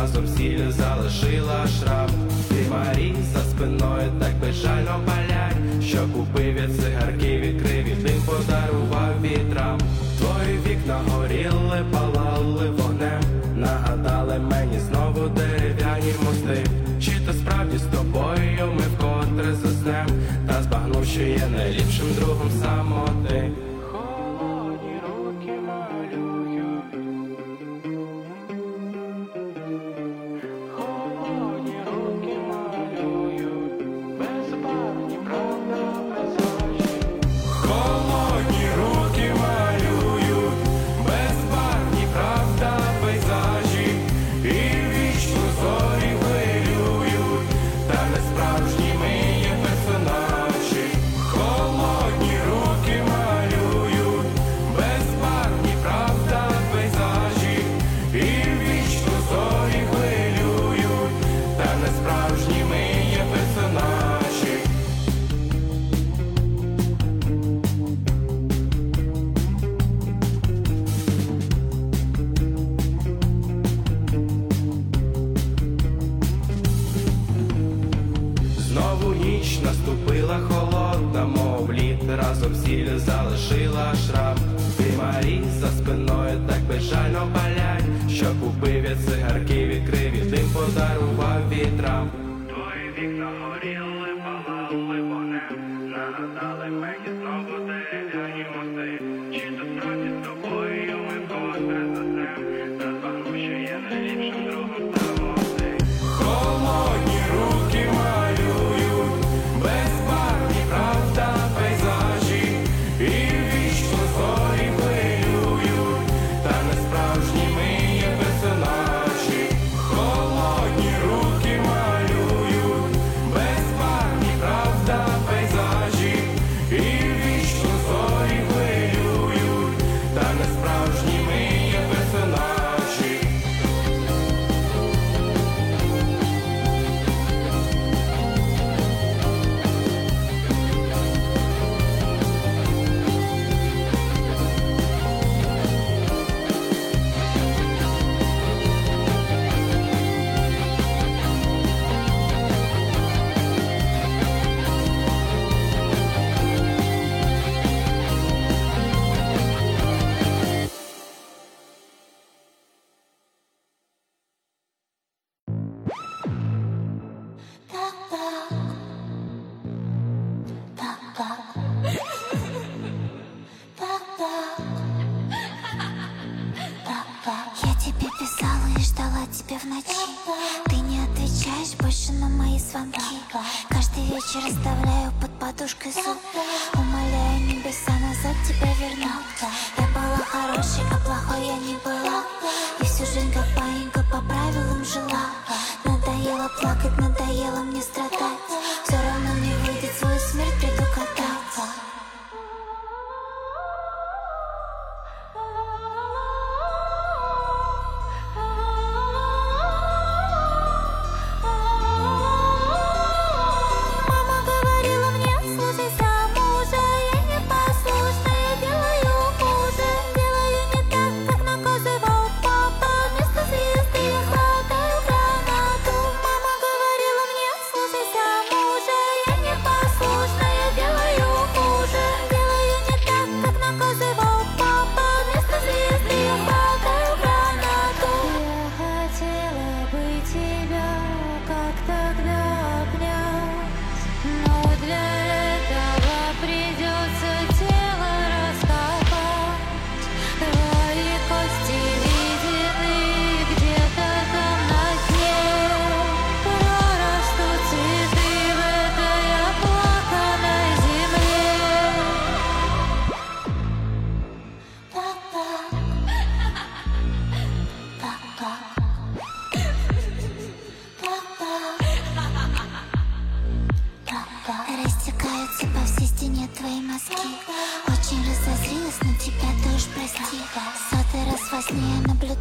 разом сіль залишила шрам Ти Марі за спиною так безжально палять, що купив від цигарки, відкрив і тим подарував вітрам. Твої вікна горіли, палали вогнем, нагадали мені знову дерев'яні мости. Чи то справді з тобою ми вкотре заснем, та збагнув, що є найліпшим другом самотним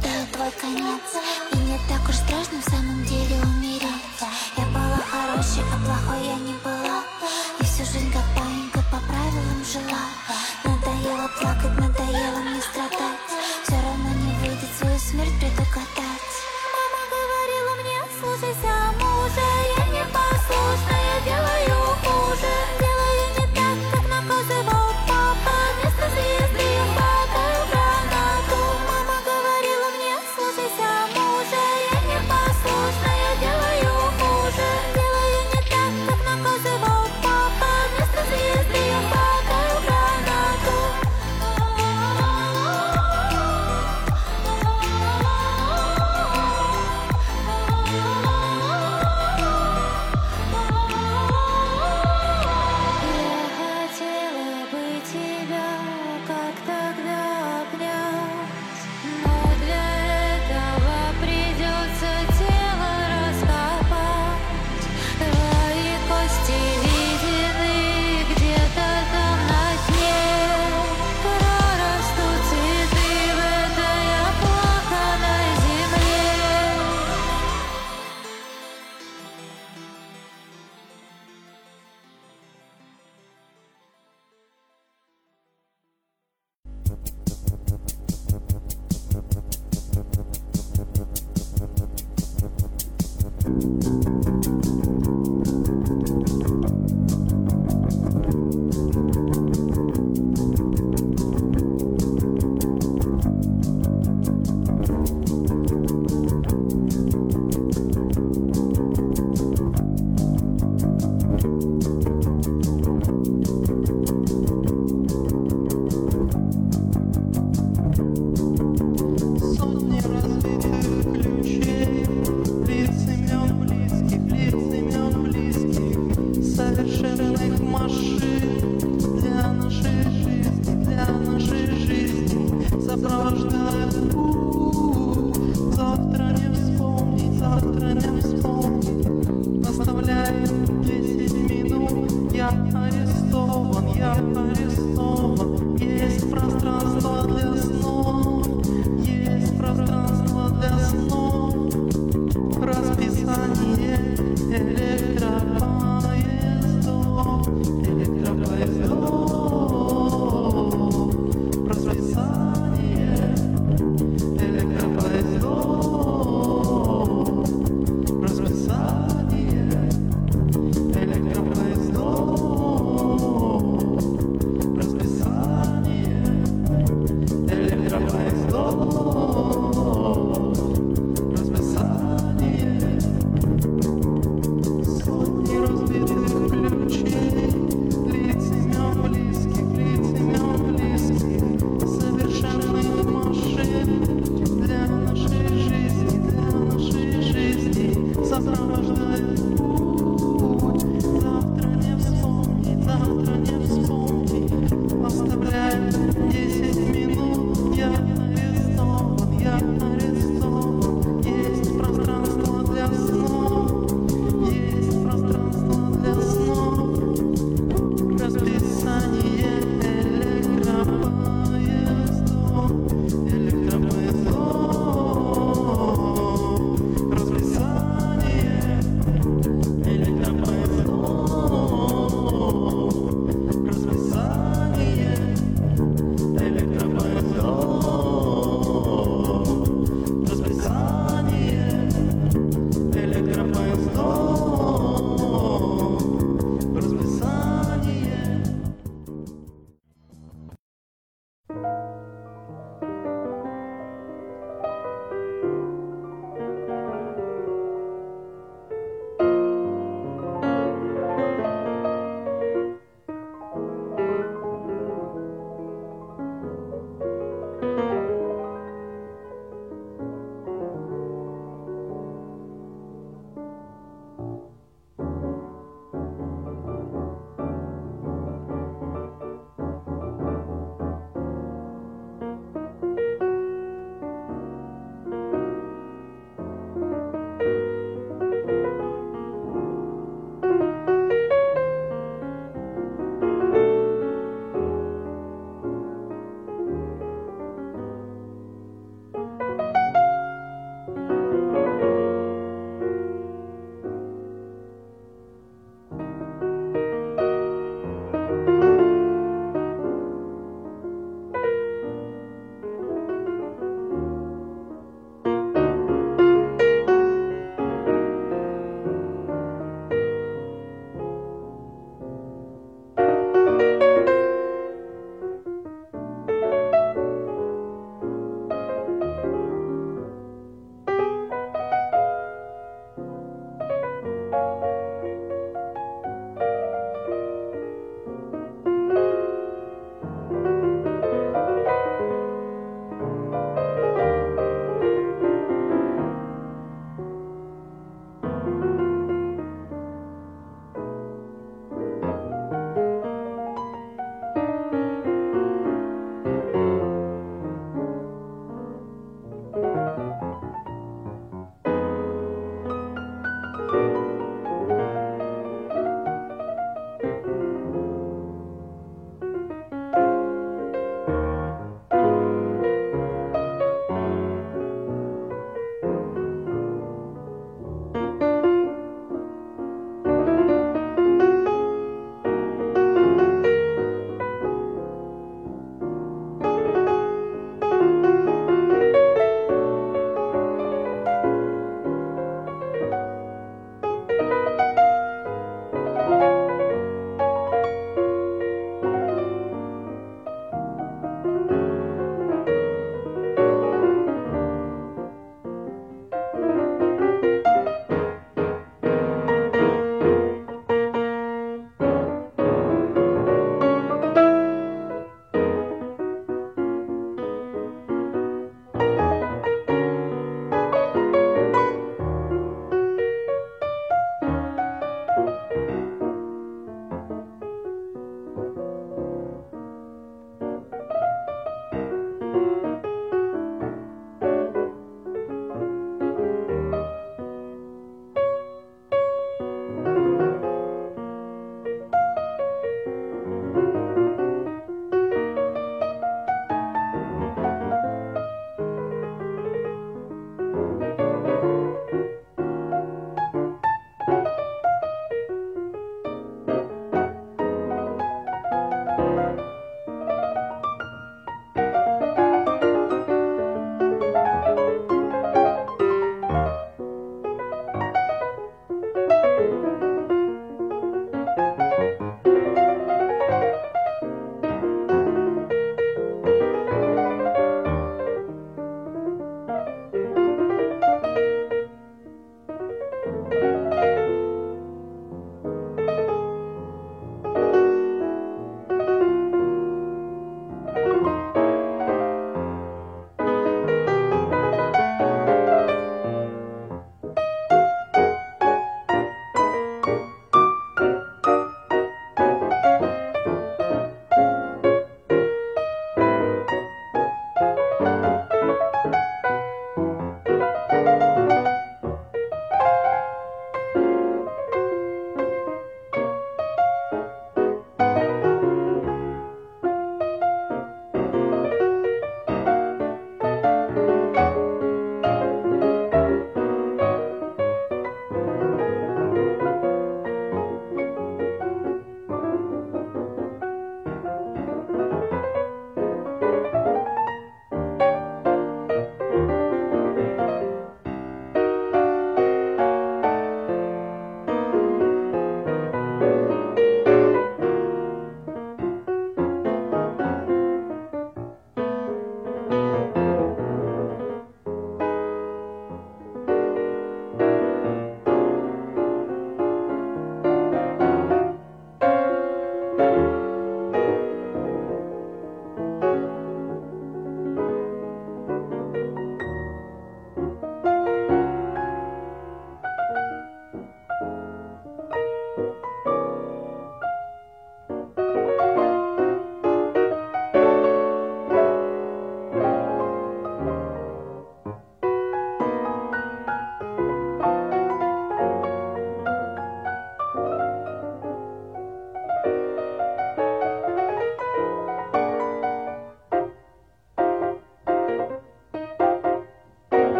это твой конец. И не так уж страшно в самом деле умереть. Я была хорошей, а плохой я не была. И всю жизнь как паинька по правилам жила. Надоело плакать, надоело мне страдать